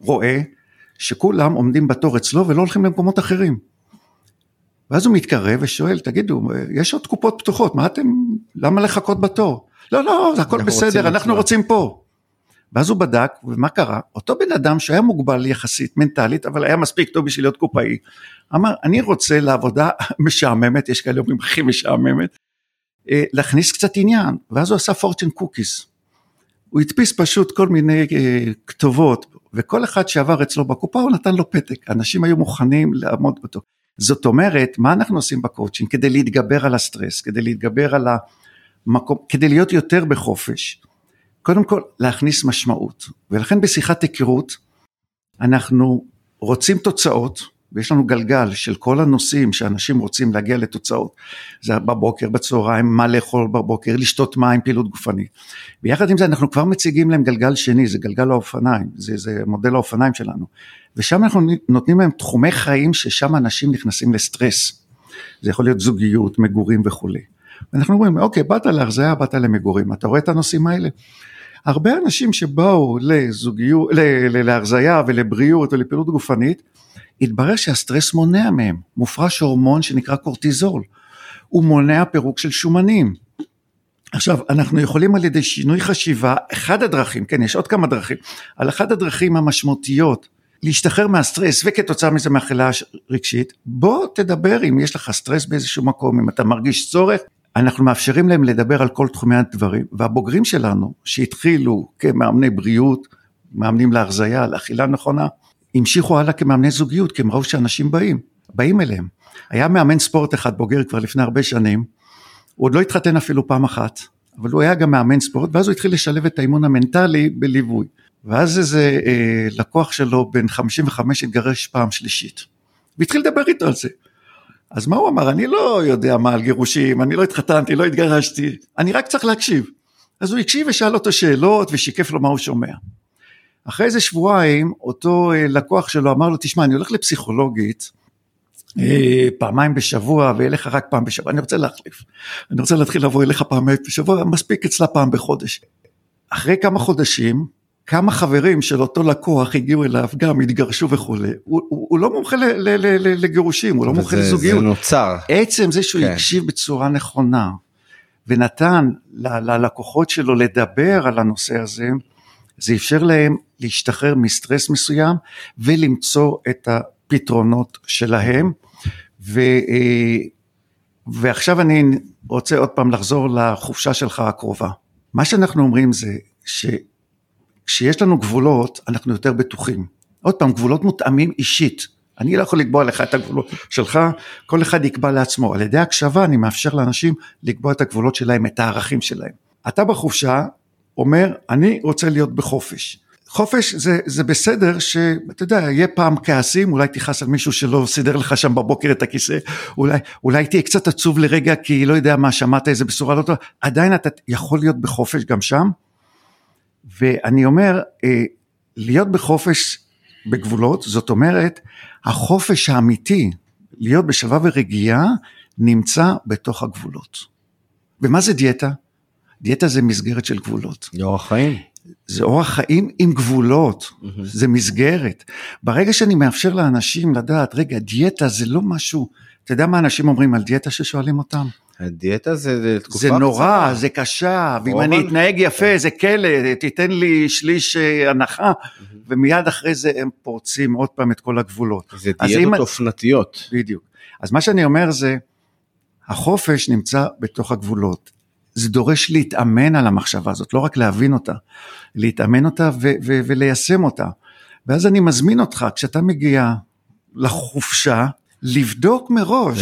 Speaker 2: רואה שכולם עומדים בתור אצלו ולא הולכים למקומות אחרים. ואז הוא מתקרב ושואל, תגידו, יש עוד קופות פתוחות, מה אתם, למה לחכות בתור? לא, לא, זה הכל בסדר, אנחנו רוצים פה. ואז הוא בדק, ומה קרה? אותו בן אדם שהיה מוגבל יחסית מנטלית, אבל היה מספיק טוב בשביל להיות קופאי, אמר, אני רוצה לעבודה משעממת, יש כאלה אומרים הכי משעממת, אה, להכניס קצת עניין, ואז הוא עשה פורצ'ן קוקיס. הוא הדפיס פשוט כל מיני אה, כתובות, וכל אחד שעבר אצלו בקופה הוא נתן לו פתק, אנשים היו מוכנים לעמוד בתור. זאת אומרת, מה אנחנו עושים בקואוצ'ינג? כדי להתגבר על הסטרס, כדי להתגבר על המקום, כדי להיות יותר בחופש. קודם כל, להכניס משמעות. ולכן בשיחת היכרות, אנחנו רוצים תוצאות, ויש לנו גלגל של כל הנושאים שאנשים רוצים להגיע לתוצאות, זה בבוקר, בצהריים, מה לאכול בבוקר, לשתות מים, פעילות גופנית. ויחד עם זה אנחנו כבר מציגים להם גלגל שני, זה גלגל האופניים, זה, זה מודל האופניים שלנו. ושם אנחנו נותנים להם תחומי חיים ששם אנשים נכנסים לסטרס. זה יכול להיות זוגיות, מגורים וכולי. ואנחנו אומרים, אוקיי, באת להרזיה, באת למגורים, אתה רואה את הנושאים האלה? הרבה אנשים שבאו לזוגיות, להרזיה ולבריאות ולפעילות גופנית, התברר שהסטרס מונע מהם, מופרש הורמון שנקרא קורטיזול, הוא מונע פירוק של שומנים. עכשיו, אנחנו יכולים על ידי שינוי חשיבה, אחד הדרכים, כן, יש עוד כמה דרכים, על אחת הדרכים המשמעותיות להשתחרר מהסטרס וכתוצאה מזה מאכילה רגשית, בוא תדבר אם יש לך סטרס באיזשהו מקום, אם אתה מרגיש צורך, אנחנו מאפשרים להם לדבר על כל תחומי הדברים, והבוגרים שלנו שהתחילו כמאמני בריאות, מאמנים להרזייה, לאכילה נכונה, המשיכו הלאה כמאמני זוגיות, כי הם ראו שאנשים באים, באים אליהם. היה מאמן ספורט אחד בוגר כבר לפני הרבה שנים, הוא עוד לא התחתן אפילו פעם אחת, אבל הוא היה גם מאמן ספורט, ואז הוא התחיל לשלב את האימון המנטלי בליווי. ואז איזה אה, לקוח שלו בן 55 התגרש פעם שלישית, והתחיל לדבר איתו על זה. אז מה הוא אמר? אני לא יודע מה על גירושים, אני לא התחתנתי, לא התגרשתי, אני רק צריך להקשיב. אז הוא הקשיב ושאל אותו שאלות ושיקף לו מה הוא שומע. אחרי איזה שבועיים, אותו אה, לקוח שלו אמר לו, תשמע, אני הולך לפסיכולוגית, אה, פעמיים בשבוע ואליך רק פעם בשבוע, אני רוצה להחליף. אני רוצה להתחיל לבוא אליך פעם בשבוע, מספיק אצלה פעם בחודש. אחרי כמה חודשים, כמה חברים של אותו לקוח הגיעו אליו, גם התגרשו וכולי, הוא, הוא, הוא לא מומחה לגירושים, הוא לא מומחה לזוגיות.
Speaker 1: זה נוצר.
Speaker 2: עצם זה שהוא כן. הקשיב בצורה נכונה, ונתן ללקוחות שלו לדבר על הנושא הזה, זה אפשר להם להשתחרר מסטרס מסוים ולמצוא את הפתרונות שלהם. ו, אה, ועכשיו אני רוצה עוד פעם לחזור לחופשה שלך הקרובה. מה שאנחנו אומרים זה שכשיש לנו גבולות אנחנו יותר בטוחים. עוד פעם, גבולות מותאמים אישית. אני לא יכול לקבוע לך את הגבולות שלך, כל אחד יקבע לעצמו. על ידי הקשבה אני מאפשר לאנשים לקבוע את הגבולות שלהם, את הערכים שלהם. אתה בחופשה אומר, אני רוצה להיות בחופש. חופש זה, זה בסדר שאתה יודע, יהיה פעם כעסים, אולי תכעס על מישהו שלא סידר לך שם בבוקר את הכיסא, אולי, אולי תהיה קצת עצוב לרגע כי לא יודע מה, שמעת איזה בשורה לא טובה, עדיין אתה יכול להיות בחופש גם שם. ואני אומר, אה, להיות בחופש בגבולות, זאת אומרת, החופש האמיתי, להיות בשלווה ורגיעה, נמצא בתוך הגבולות. ומה זה דיאטה? דיאטה זה מסגרת של גבולות.
Speaker 1: אורח חיים.
Speaker 2: זה אורח חיים עם גבולות, mm-hmm. זה מסגרת. ברגע שאני מאפשר לאנשים לדעת, רגע, דיאטה זה לא משהו, אתה יודע מה אנשים אומרים על דיאטה ששואלים אותם?
Speaker 1: הדיאטה זה, זה תקופה
Speaker 2: זה נורא, קצרה. זה קשה, ואם אני אתנהג יפה זה כלא, תיתן לי שליש אה, הנחה. ומיד אחרי זה הם פורצים עוד פעם את כל הגבולות.
Speaker 1: זה דיאטות. אופנתיות.
Speaker 2: בדיוק. אז מה שאני אומר זה, החופש נמצא בתוך הגבולות. זה דורש להתאמן על המחשבה הזאת, לא רק להבין אותה, להתאמן אותה ו- ו- וליישם אותה. ואז אני מזמין אותך, כשאתה מגיע לחופשה, לבדוק מראש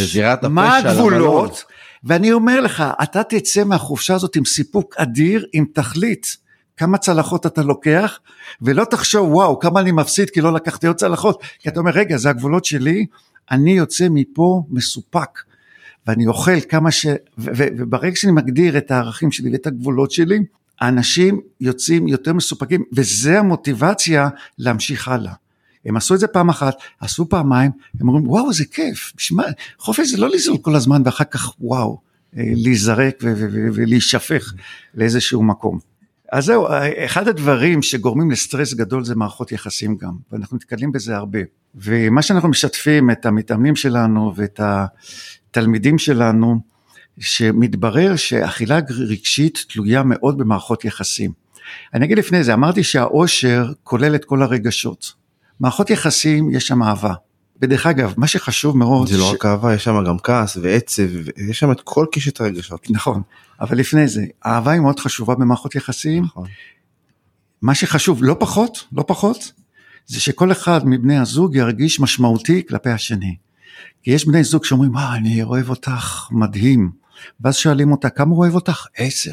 Speaker 2: מה הגבולות, ואני אומר לך, אתה תצא מהחופשה הזאת עם סיפוק אדיר, עם תכלית. כמה צלחות אתה לוקח, ולא תחשוב וואו כמה אני מפסיד כי לא לקחתי עוד צלחות, כי אתה אומר רגע זה הגבולות שלי, אני יוצא מפה מסופק. ואני אוכל כמה ש... ו- ו- וברגע שאני מגדיר את הערכים שלי ואת הגבולות שלי, האנשים יוצאים יותר מסופקים, וזה המוטיבציה להמשיך הלאה. הם עשו את זה פעם אחת, עשו פעמיים, הם אומרים וואו זה כיף, בשמה, חופש זה לא לזלול כל הזמן ואחר כך וואו, אה, להיזרק ולהישפך לאיזשהו מקום. אז זהו, אחד הדברים שגורמים לסטרס גדול זה מערכות יחסים גם, ואנחנו נתקלים בזה הרבה. ומה שאנחנו משתפים את המתאמנים שלנו ואת התלמידים שלנו, שמתברר שאכילה רגשית תלויה מאוד במערכות יחסים. אני אגיד לפני זה, אמרתי שהאושר כולל את כל הרגשות. מערכות יחסים, יש שם אהבה. ודרך אגב, מה שחשוב מאוד...
Speaker 1: זה לא ש... לא רק אהבה, יש שם גם כעס ועצב, יש שם את כל קשת הרגשות.
Speaker 2: נכון, אבל לפני זה, אהבה היא מאוד חשובה במערכות יחסים. נכון. מה שחשוב, לא פחות, לא פחות, זה שכל אחד מבני הזוג ירגיש משמעותי כלפי השני. כי יש בני זוג שאומרים, וואו, אני אוהב אותך מדהים. ואז שואלים אותה, כמה הוא אוהב אותך? עשר.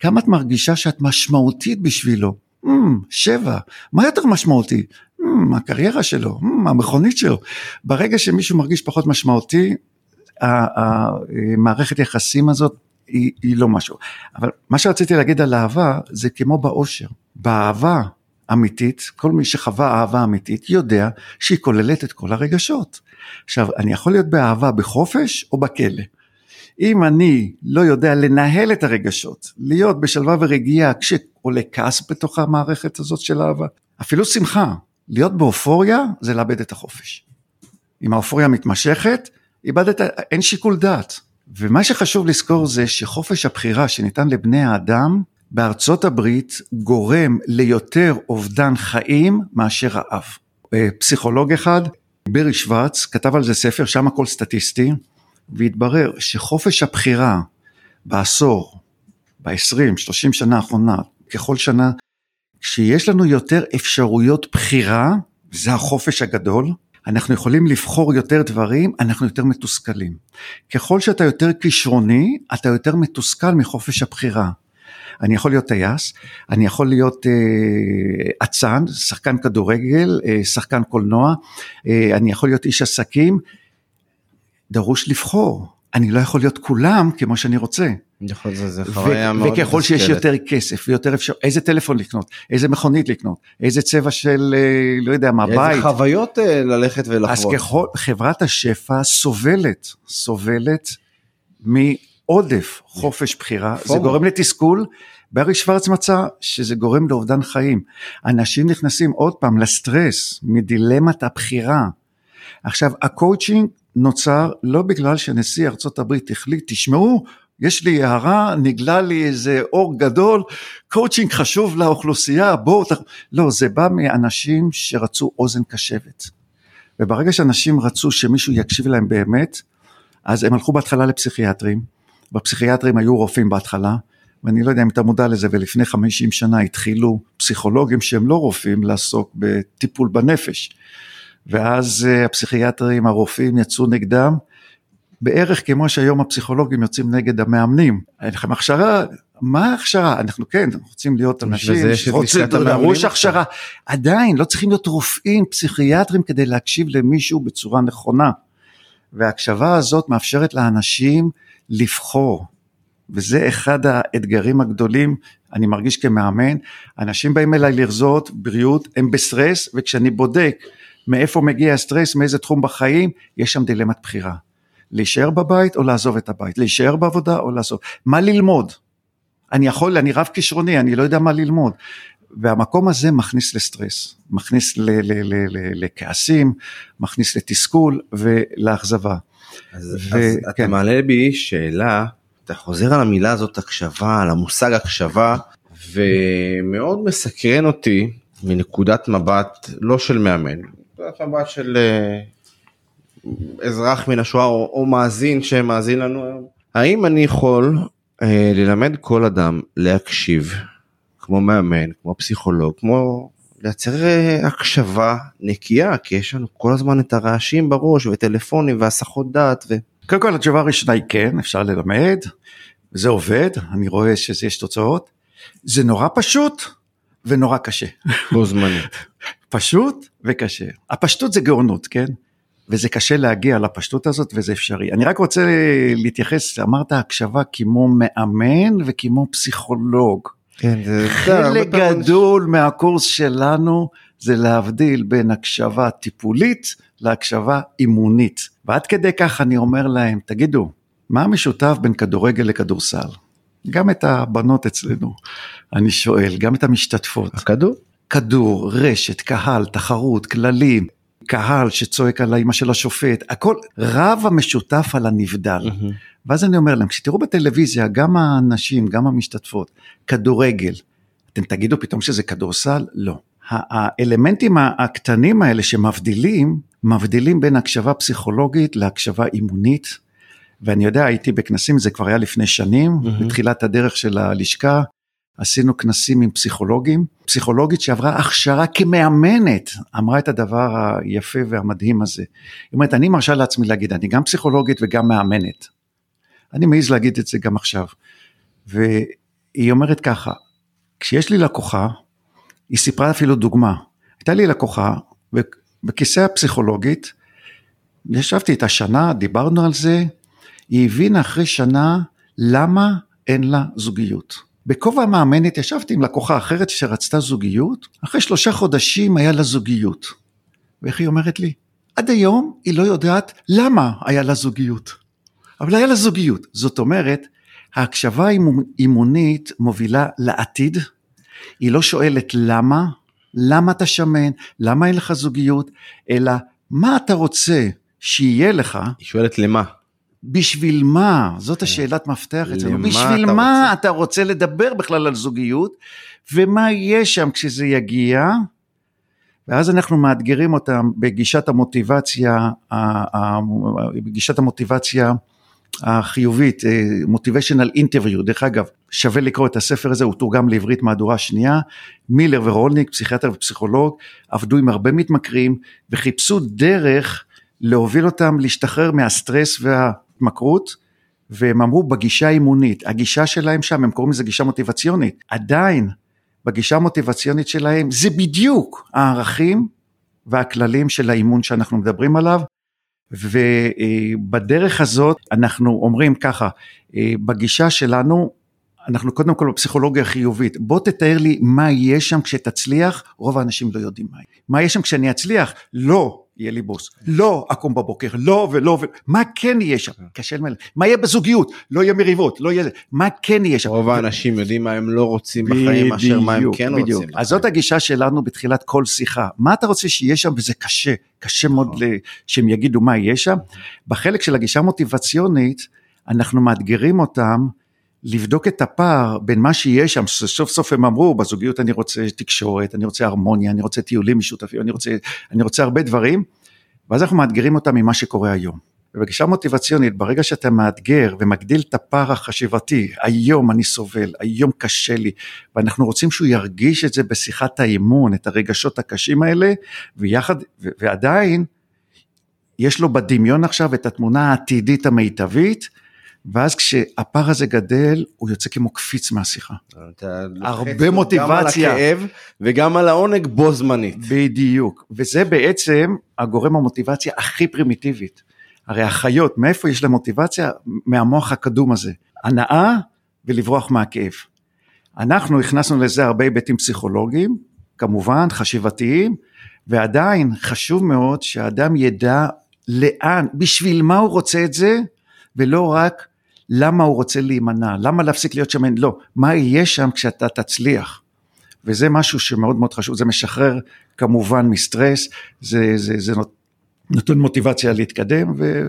Speaker 2: כמה את מרגישה שאת משמעותית בשבילו? Mm, שבע. מה יותר משמעותי? Hmm, הקריירה שלו, hmm, המכונית שלו. ברגע שמישהו מרגיש פחות משמעותי, המערכת יחסים הזאת היא, היא לא משהו. אבל מה שרציתי להגיד על אהבה זה כמו באושר. באהבה אמיתית, כל מי שחווה אהבה אמיתית יודע שהיא כוללת את כל הרגשות. עכשיו, אני יכול להיות באהבה בחופש או בכלא. אם אני לא יודע לנהל את הרגשות, להיות בשלווה ורגיעה כשעולה כעס בתוך המערכת הזאת של אהבה, אפילו שמחה, להיות באופוריה זה לאבד את החופש. אם האופוריה מתמשכת, איבדת, אין שיקול דעת. ומה שחשוב לזכור זה שחופש הבחירה שניתן לבני האדם בארצות הברית גורם ליותר אובדן חיים מאשר רעב. אה, פסיכולוג אחד, ברי שוורץ, כתב על זה ספר, שם הכל סטטיסטי, והתברר שחופש הבחירה בעשור, ב-20, 30 שנה האחרונה, ככל שנה, כשיש לנו יותר אפשרויות בחירה, זה החופש הגדול, אנחנו יכולים לבחור יותר דברים, אנחנו יותר מתוסכלים. ככל שאתה יותר כישרוני, אתה יותר מתוסכל מחופש הבחירה. אני יכול להיות טייס, אני יכול להיות אה, אצן, שחקן כדורגל, אה, שחקן קולנוע, אה, אני יכול להיות איש עסקים, דרוש לבחור. אני לא יכול להיות כולם כמו שאני רוצה.
Speaker 1: יכול, זה, חוויה מאוד
Speaker 2: וככל שיש יותר כסף ויותר אפשר, איזה טלפון לקנות, איזה מכונית לקנות, איזה צבע של, אה, לא יודע מה, בית.
Speaker 1: איזה חוויות אה, ללכת ולחוות.
Speaker 2: אז ככל, חברת השפע סובלת, סובלת מעודף חופש בחירה, זה גורם לתסכול. ברי שוורץ מצא שזה גורם לאובדן חיים. אנשים נכנסים עוד פעם לסטרס מדילמת הבחירה. עכשיו, הקואוצ'ינג נוצר לא בגלל שנשיא ארצות הברית החליט, תשמעו, יש לי הארה, נגלה לי איזה אור גדול, קואוצ'ינג חשוב לאוכלוסייה, בואו, תח... לא, זה בא מאנשים שרצו אוזן קשבת. וברגע שאנשים רצו שמישהו יקשיב להם באמת, אז הם הלכו בהתחלה לפסיכיאטרים, בפסיכיאטרים היו רופאים בהתחלה, ואני לא יודע אם אתה מודע לזה, ולפני 50 שנה התחילו פסיכולוגים שהם לא רופאים לעסוק בטיפול בנפש. ואז אה, הפסיכיאטרים, הרופאים יצאו נגדם, בערך כמו שהיום הפסיכולוגים יוצאים נגד המאמנים. אין לכם הכשרה, מה ההכשרה? אנחנו כן רוצים להיות אנשים
Speaker 1: שרוצים לרוש
Speaker 2: הכשרה. עדיין לא צריכים להיות רופאים, פסיכיאטרים כדי להקשיב למישהו בצורה נכונה. וההקשבה הזאת מאפשרת לאנשים לבחור. וזה אחד האתגרים הגדולים, אני מרגיש כמאמן, אנשים באים אליי לרזות בבריאות, הם בסטרס, וכשאני בודק מאיפה מגיע הסטרס, מאיזה תחום בחיים, יש שם דילמת בחירה. להישאר בבית או לעזוב את הבית, להישאר בעבודה או לעזוב, מה ללמוד? אני יכול, אני רב כישרוני, אני לא יודע מה ללמוד. והמקום הזה מכניס לסטרס, מכניס ל- ל- ל- ל- לכעסים, מכניס לתסכול ולאכזבה.
Speaker 1: אז, ו- אז כן. אתה מעלה בי שאלה, אתה חוזר על המילה הזאת הקשבה, על המושג הקשבה, ומאוד מסקרן אותי מנקודת מבט לא של מאמן, נקודת מבט של אה, אזרח מן השואה או, או מאזין שמאזין לנו היום. האם אני יכול אה, ללמד כל אדם להקשיב כמו מאמן, כמו פסיכולוג, כמו לייצר אה, הקשבה נקייה, כי יש לנו כל הזמן את הרעשים בראש וטלפונים והסחות דעת. ו...
Speaker 2: קודם כל התשובה הראשונה היא כן, אפשר ללמד, זה עובד, אני רואה שיש תוצאות. זה נורא פשוט ונורא קשה.
Speaker 1: בו זמנית.
Speaker 2: פשוט וקשה. הפשטות זה גאונות, כן? וזה קשה להגיע לפשטות הזאת וזה אפשרי. אני רק רוצה להתייחס, אמרת הקשבה כמו מאמן וכמו פסיכולוג.
Speaker 1: כן,
Speaker 2: זה... חלק גדול מהקורס שלנו זה להבדיל בין הקשבה טיפולית להקשבה אימונית. ועד כדי כך אני אומר להם, תגידו, מה המשותף בין כדורגל לכדורסל? גם את הבנות אצלנו, אני שואל, גם את המשתתפות.
Speaker 1: הכדור?
Speaker 2: כדור, רשת, קהל, תחרות, כללים, קהל שצועק על האמא של השופט, הכל רב המשותף על הנבדל. Mm-hmm. ואז אני אומר להם, כשתראו בטלוויזיה, גם הנשים, גם המשתתפות, כדורגל, אתם תגידו פתאום שזה כדורסל? לא. האלמנטים הקטנים האלה שמבדילים, מבדילים בין הקשבה פסיכולוגית להקשבה אימונית. ואני יודע, הייתי בכנסים, זה כבר היה לפני שנים, mm-hmm. בתחילת הדרך של הלשכה, עשינו כנסים עם פסיכולוגים, פסיכולוגית שעברה הכשרה כמאמנת, אמרה את הדבר היפה והמדהים הזה. היא אומרת, אני מרשה לעצמי להגיד, אני גם פסיכולוגית וגם מאמנת. אני מעז להגיד את זה גם עכשיו. והיא אומרת ככה, כשיש לי לקוחה, היא סיפרה אפילו דוגמה, הייתה לי לקוחה בכיסא הפסיכולוגית, ישבתי איתה שנה, דיברנו על זה, היא הבינה אחרי שנה למה אין לה זוגיות. בכובע המאמנת ישבתי עם לקוחה אחרת שרצתה זוגיות, אחרי שלושה חודשים היה לה זוגיות. ואיך היא אומרת לי? עד היום היא לא יודעת למה היה לה זוגיות. אבל היה לה זוגיות. זאת אומרת, ההקשבה האימונית מובילה לעתיד, היא לא שואלת למה, למה אתה שמן, למה אין לך זוגיות, אלא מה אתה רוצה שיהיה לך.
Speaker 1: היא שואלת למה.
Speaker 2: בשביל מה? זאת כן. השאלת מפתח אצלנו. בשביל אתה מה רוצה? אתה רוצה לדבר בכלל על זוגיות, ומה יהיה שם כשזה יגיע, ואז אנחנו מאתגרים אותם בגישת המוטיבציה, בגישת המוטיבציה החיובית, מוטיביישנל אה, אינטרוויו, דרך אגב, שווה לקרוא את הספר הזה, הוא תורגם לעברית מהדורה שנייה, מילר ורולניק, פסיכיאטר ופסיכולוג, עבדו עם הרבה מתמכרים וחיפשו דרך להוביל אותם להשתחרר מהסטרס וההתמכרות, והם אמרו בגישה האימונית, הגישה שלהם שם, הם קוראים לזה גישה מוטיבציונית, עדיין בגישה המוטיבציונית שלהם זה בדיוק הערכים והכללים של האימון שאנחנו מדברים עליו, ובדרך הזאת אנחנו אומרים ככה, בגישה שלנו, אנחנו קודם כל בפסיכולוגיה חיובית, בוא תתאר לי מה יהיה שם כשתצליח, רוב האנשים לא יודעים מה יהיה. מה יהיה שם כשאני אצליח? לא, יהיה לי בוס. לא אקום בבוקר, לא ולא ו... מה כן יהיה שם? קשה למלא. מה יהיה בזוגיות? לא יהיה מריבות, לא יהיה... מה כן יהיה שם?
Speaker 1: רוב האנשים יודעים מה הם לא רוצים בחיים, מאשר מה הם כן רוצים.
Speaker 2: אז זאת הגישה שלנו בתחילת כל שיחה. מה אתה רוצה שיהיה שם? וזה קשה, קשה מאוד נכון. שהם יגידו מה יהיה שם. בחלק של הגישה המוטיבציונית, אנחנו מאתגרים אותם לבדוק את הפער בין מה שיש שם, שסוף סוף הם אמרו, בזוגיות אני רוצה תקשורת, אני רוצה הרמוניה, אני רוצה טיולים משותפים, אני רוצה, אני רוצה הרבה דברים, ואז אנחנו מאתגרים אותם ממה שקורה היום. ובגישה מוטיבציונית, ברגע שאתה מאתגר ומגדיל את הפער החשיבתי, היום אני סובל, היום קשה לי, ואנחנו רוצים שהוא ירגיש את זה בשיחת האימון, את הרגשות הקשים האלה, ויחד, ועדיין, יש לו בדמיון עכשיו את התמונה העתידית המיטבית, ואז כשהפער הזה גדל, הוא יוצא כמו קפיץ מהשיחה. הרבה מוטיבציה.
Speaker 1: גם על הכאב וגם על העונג בו זמנית.
Speaker 2: בדיוק, וזה בעצם הגורם המוטיבציה הכי פרימיטיבית. הרי החיות, מאיפה יש להם מוטיבציה? מהמוח הקדום הזה. הנאה ולברוח מהכאב. אנחנו הכנסנו לזה הרבה היבטים פסיכולוגיים, כמובן, חשיבתיים, ועדיין חשוב מאוד שהאדם ידע לאן, בשביל מה הוא רוצה את זה, ולא רק למה הוא רוצה להימנע, למה להפסיק להיות שמן, לא, מה יהיה שם כשאתה תצליח. וזה משהו שמאוד מאוד חשוב, זה משחרר כמובן מסטרס, זה, זה, זה נותן מוטיבציה להתקדם, ו...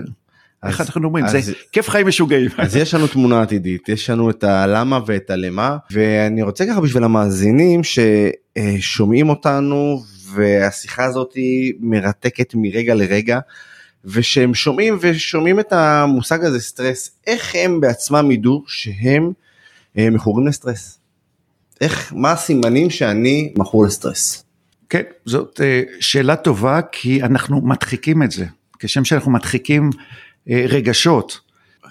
Speaker 2: איך אנחנו אומרים, זה כיף חיים משוגעים.
Speaker 1: אז יש לנו תמונה עתידית, יש לנו את הלמה ואת הלמה, ואני רוצה ככה בשביל המאזינים ששומעים אותנו, והשיחה הזאת מרתקת מרגע לרגע. ושהם שומעים ושומעים את המושג הזה סטרס, איך הם בעצמם ידעו שהם אה, מכורים לסטרס? איך, מה הסימנים שאני מכור לסטרס?
Speaker 2: כן, זאת אה, שאלה טובה כי אנחנו מדחיקים את זה, כשם שאנחנו מדחיקים אה, רגשות.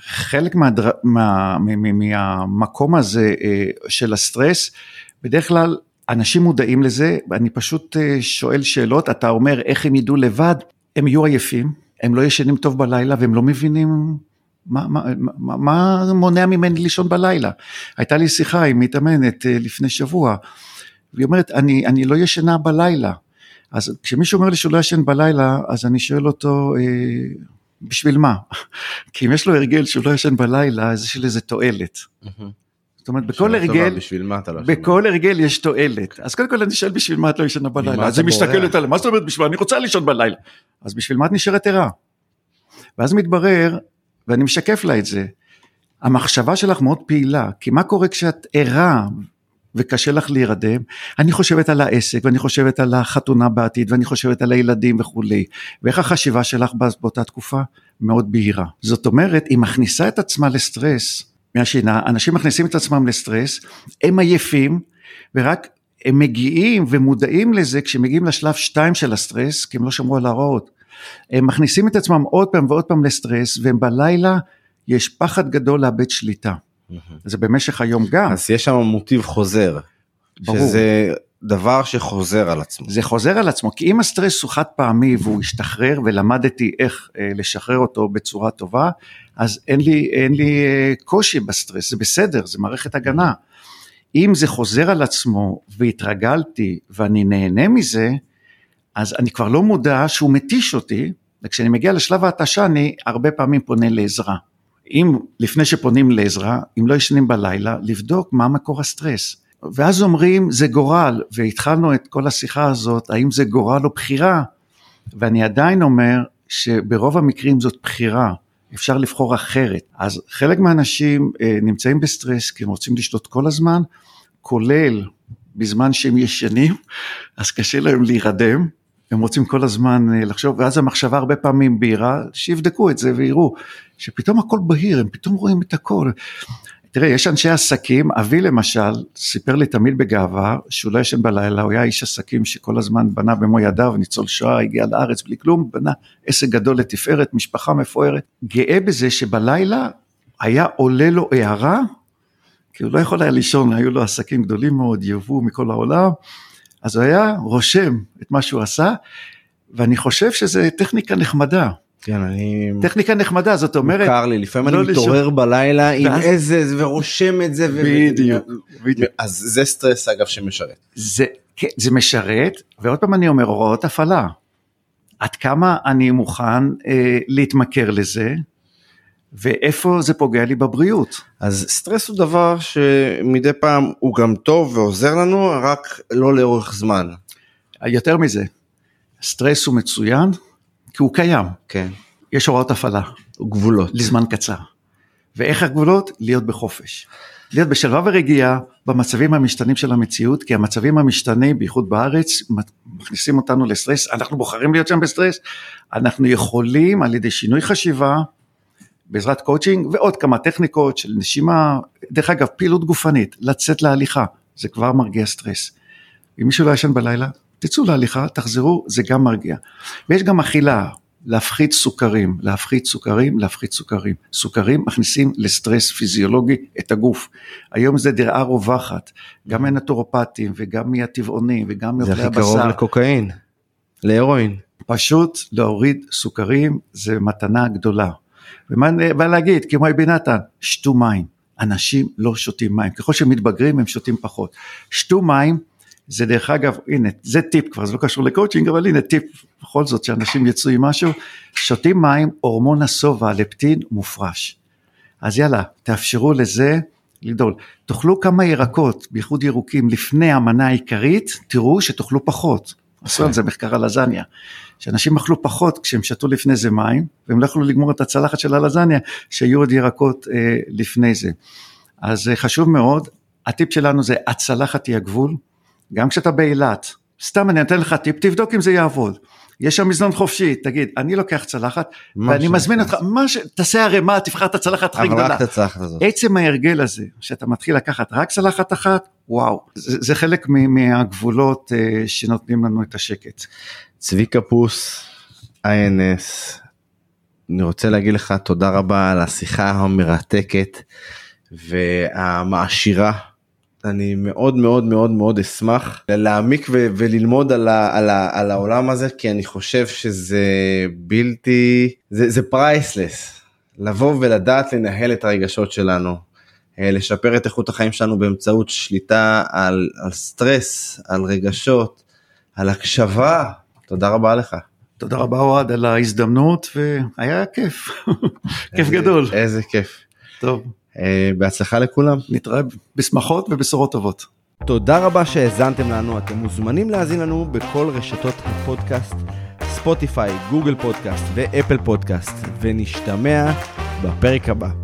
Speaker 2: חלק מהדר... מה... מהמקום הזה של הסטרס, בדרך כלל אנשים מודעים לזה, אני פשוט שואל שאלות, אתה אומר איך הם ידעו לבד, הם יהיו עייפים, הם לא ישנים טוב בלילה והם לא מבינים מה, מה, מה, מה מונע ממני לישון בלילה. הייתה לי שיחה עם מתאמנת אה, לפני שבוע, והיא אומרת, אני, אני לא ישנה בלילה. אז כשמישהו אומר לי שהוא לא ישן בלילה, אז אני שואל אותו, אה, בשביל מה? כי אם יש לו הרגל שהוא לא ישן בלילה, אז יש לזה תועלת. זאת אומרת, בכל הרגל, בשביל מה אתה לא בכל הרגל יש תועלת. אז קודם כל אני שואל בשביל מה את לא ישנה בלילה. אז היא מסתכלת עליי, מה זאת אומרת בשביל, אני רוצה לישון בלילה. אז בשביל מה את נשארת ערה? ואז מתברר, ואני משקף לה את זה, המחשבה שלך מאוד פעילה, כי מה קורה כשאת ערה וקשה לך להירדם? אני חושבת על העסק, ואני חושבת על החתונה בעתיד, ואני חושבת על הילדים וכולי. ואיך החשיבה שלך באותה תקופה? מאוד בהירה. זאת אומרת, היא מכניסה את עצמה לסטרס מהשינה, אנשים מכניסים את עצמם לסטרס, הם עייפים, ורק הם מגיעים ומודעים לזה כשמגיעים לשלב 2 של הסטרס, כי הם לא שמרו על ההוראות. הם מכניסים את עצמם עוד פעם ועוד פעם לסטרס, והם בלילה, יש פחד גדול לאבד שליטה. זה במשך היום גם.
Speaker 1: אז יש שם מוטיב חוזר. ברור. שזה דבר שחוזר על עצמו.
Speaker 2: זה חוזר על עצמו, כי אם הסטרס הוא חד פעמי והוא השתחרר ולמדתי איך אה, לשחרר אותו בצורה טובה, אז אין לי, אין לי אה, קושי בסטרס, זה בסדר, זה מערכת הגנה. אם זה חוזר על עצמו והתרגלתי ואני נהנה מזה, אז אני כבר לא מודע שהוא מתיש אותי, וכשאני מגיע לשלב ההתשה אני הרבה פעמים פונה לעזרה. אם לפני שפונים לעזרה, אם לא ישנים בלילה, לבדוק מה מקור הסטרס. ואז אומרים זה גורל, והתחלנו את כל השיחה הזאת, האם זה גורל או בחירה, ואני עדיין אומר שברוב המקרים זאת בחירה, אפשר לבחור אחרת. אז חלק מהאנשים אה, נמצאים בסטרס כי הם רוצים לשלוט כל הזמן, כולל בזמן שהם ישנים, אז קשה להם להירדם, הם רוצים כל הזמן אה, לחשוב, ואז המחשבה הרבה פעמים בהירה, שיבדקו את זה ויראו שפתאום הכל בהיר, הם פתאום רואים את הכל. תראה, יש אנשי עסקים, אבי למשל, סיפר לי תמיד בגאווה, שהוא לא ישן בלילה, הוא היה איש עסקים שכל הזמן בנה במו ידיו, ניצול שואה, הגיע לארץ בלי כלום, בנה עסק גדול לתפארת, משפחה מפוארת. גאה בזה שבלילה היה עולה לו הערה, כי הוא לא יכול היה לישון, היו לו עסקים גדולים מאוד, יבוא מכל העולם, אז הוא היה רושם את מה שהוא עשה, ואני חושב שזו טכניקה נחמדה.
Speaker 1: כן, אני...
Speaker 2: טכניקה נחמדה, זאת אומרת...
Speaker 1: מוכר לי, לפעמים לא אני מתעורר לשם... בלילה עם. איזה, ורושם את זה. ו...
Speaker 2: בדיוק, בדיוק.
Speaker 1: אז זה סטרס אגב שמשרת.
Speaker 2: זה, כן, זה משרת, ועוד פעם אני אומר, הוראות הפעלה. עד כמה אני מוכן אה, להתמכר לזה, ואיפה זה פוגע לי בבריאות.
Speaker 1: אז סטרס הוא דבר שמדי פעם הוא גם טוב ועוזר לנו, רק לא לאורך זמן.
Speaker 2: יותר מזה, סטרס הוא מצוין, כי הוא קיים.
Speaker 1: כן.
Speaker 2: יש הוראות הפעלה.
Speaker 1: גבולות.
Speaker 2: לזמן קצר. ואיך הגבולות? להיות בחופש. להיות בשלווה ורגיעה במצבים המשתנים של המציאות, כי המצבים המשתנים, בייחוד בארץ, מכניסים אותנו לסטרס, אנחנו בוחרים להיות שם בסטרס, אנחנו יכולים על ידי שינוי חשיבה, בעזרת קואוצ'ינג ועוד כמה טכניקות של נשימה, דרך אגב פעילות גופנית, לצאת להליכה, זה כבר מרגיע סטרס. אם מישהו לא ישן בלילה, תצאו להליכה, תחזרו, זה גם מרגיע. ויש גם אכילה, להפחית סוכרים, להפחית סוכרים, להפחית סוכרים. סוכרים מכניסים לסטרס פיזיולוגי את הגוף. היום זה דעה רווחת, גם מהנטורופטים וגם מהטבעונים וגם מאוכלי הבשר.
Speaker 1: זה הכי קרוב לקוקאין, להרואין.
Speaker 2: פשוט להוריד סוכרים זה מתנה גדולה. ומה להגיד, כמו אבי נתן, שתו מים. אנשים לא שותים מים, ככל שהם מתבגרים הם שותים פחות. שתו מים, זה דרך אגב, הנה, זה טיפ כבר, זה לא קשור לקואוצ'ינג, אבל הנה טיפ, בכל זאת, שאנשים יצאו עם משהו, שותים מים, הורמון השובע, הלפטין, מופרש. אז יאללה, תאפשרו לזה לגדול. תאכלו כמה ירקות, בייחוד ירוקים, לפני המנה העיקרית, תראו שתאכלו פחות. עשו על זה מחקר על לזניה. שאנשים אכלו פחות כשהם שתו לפני זה מים, והם לא יכלו לגמור את הצלחת של הלזניה, שהיו עוד ירקות אה, לפני זה. אז אה, חשוב מאוד, הטיפ שלנו זה הצלחת היא הגבול, גם כשאתה באילת, סתם אני אתן לך טיפ, תבדוק אם זה יעבוד. יש שם מזנון חופשי, תגיד, אני לוקח צלחת, ואני מזמין אותך, מה ש... תעשה ערימה, תבחר את הצלחת הכי גדולה.
Speaker 1: אבל רק את הצלחת הזאת.
Speaker 2: עצם ההרגל הזה, שאתה מתחיל לקחת רק צלחת אחת, וואו, זה, זה חלק מהגבולות uh, שנותנים לנו את השקט.
Speaker 1: צביקה פוס, INS, אני רוצה להגיד לך תודה רבה על השיחה המרתקת והמעשירה. אני מאוד מאוד מאוד מאוד אשמח להעמיק ו- וללמוד על, ה- על, ה- על העולם הזה כי אני חושב שזה בלתי זה, זה priceless לבוא ולדעת לנהל את הרגשות שלנו אה, לשפר את איכות החיים שלנו באמצעות שליטה על, על סטרס על רגשות על הקשבה תודה רבה לך.
Speaker 2: תודה רבה אוהד על ההזדמנות והיה כיף, כיף גדול.
Speaker 1: איזה כיף.
Speaker 2: טוב.
Speaker 1: אה, בהצלחה לכולם.
Speaker 2: נתראה בשמחות ובשורות טובות.
Speaker 1: תודה רבה שהאזנתם לנו, אתם מוזמנים להאזין לנו בכל רשתות הפודקאסט, ספוטיפיי, גוגל פודקאסט ואפל פודקאסט, ונשתמע בפרק הבא.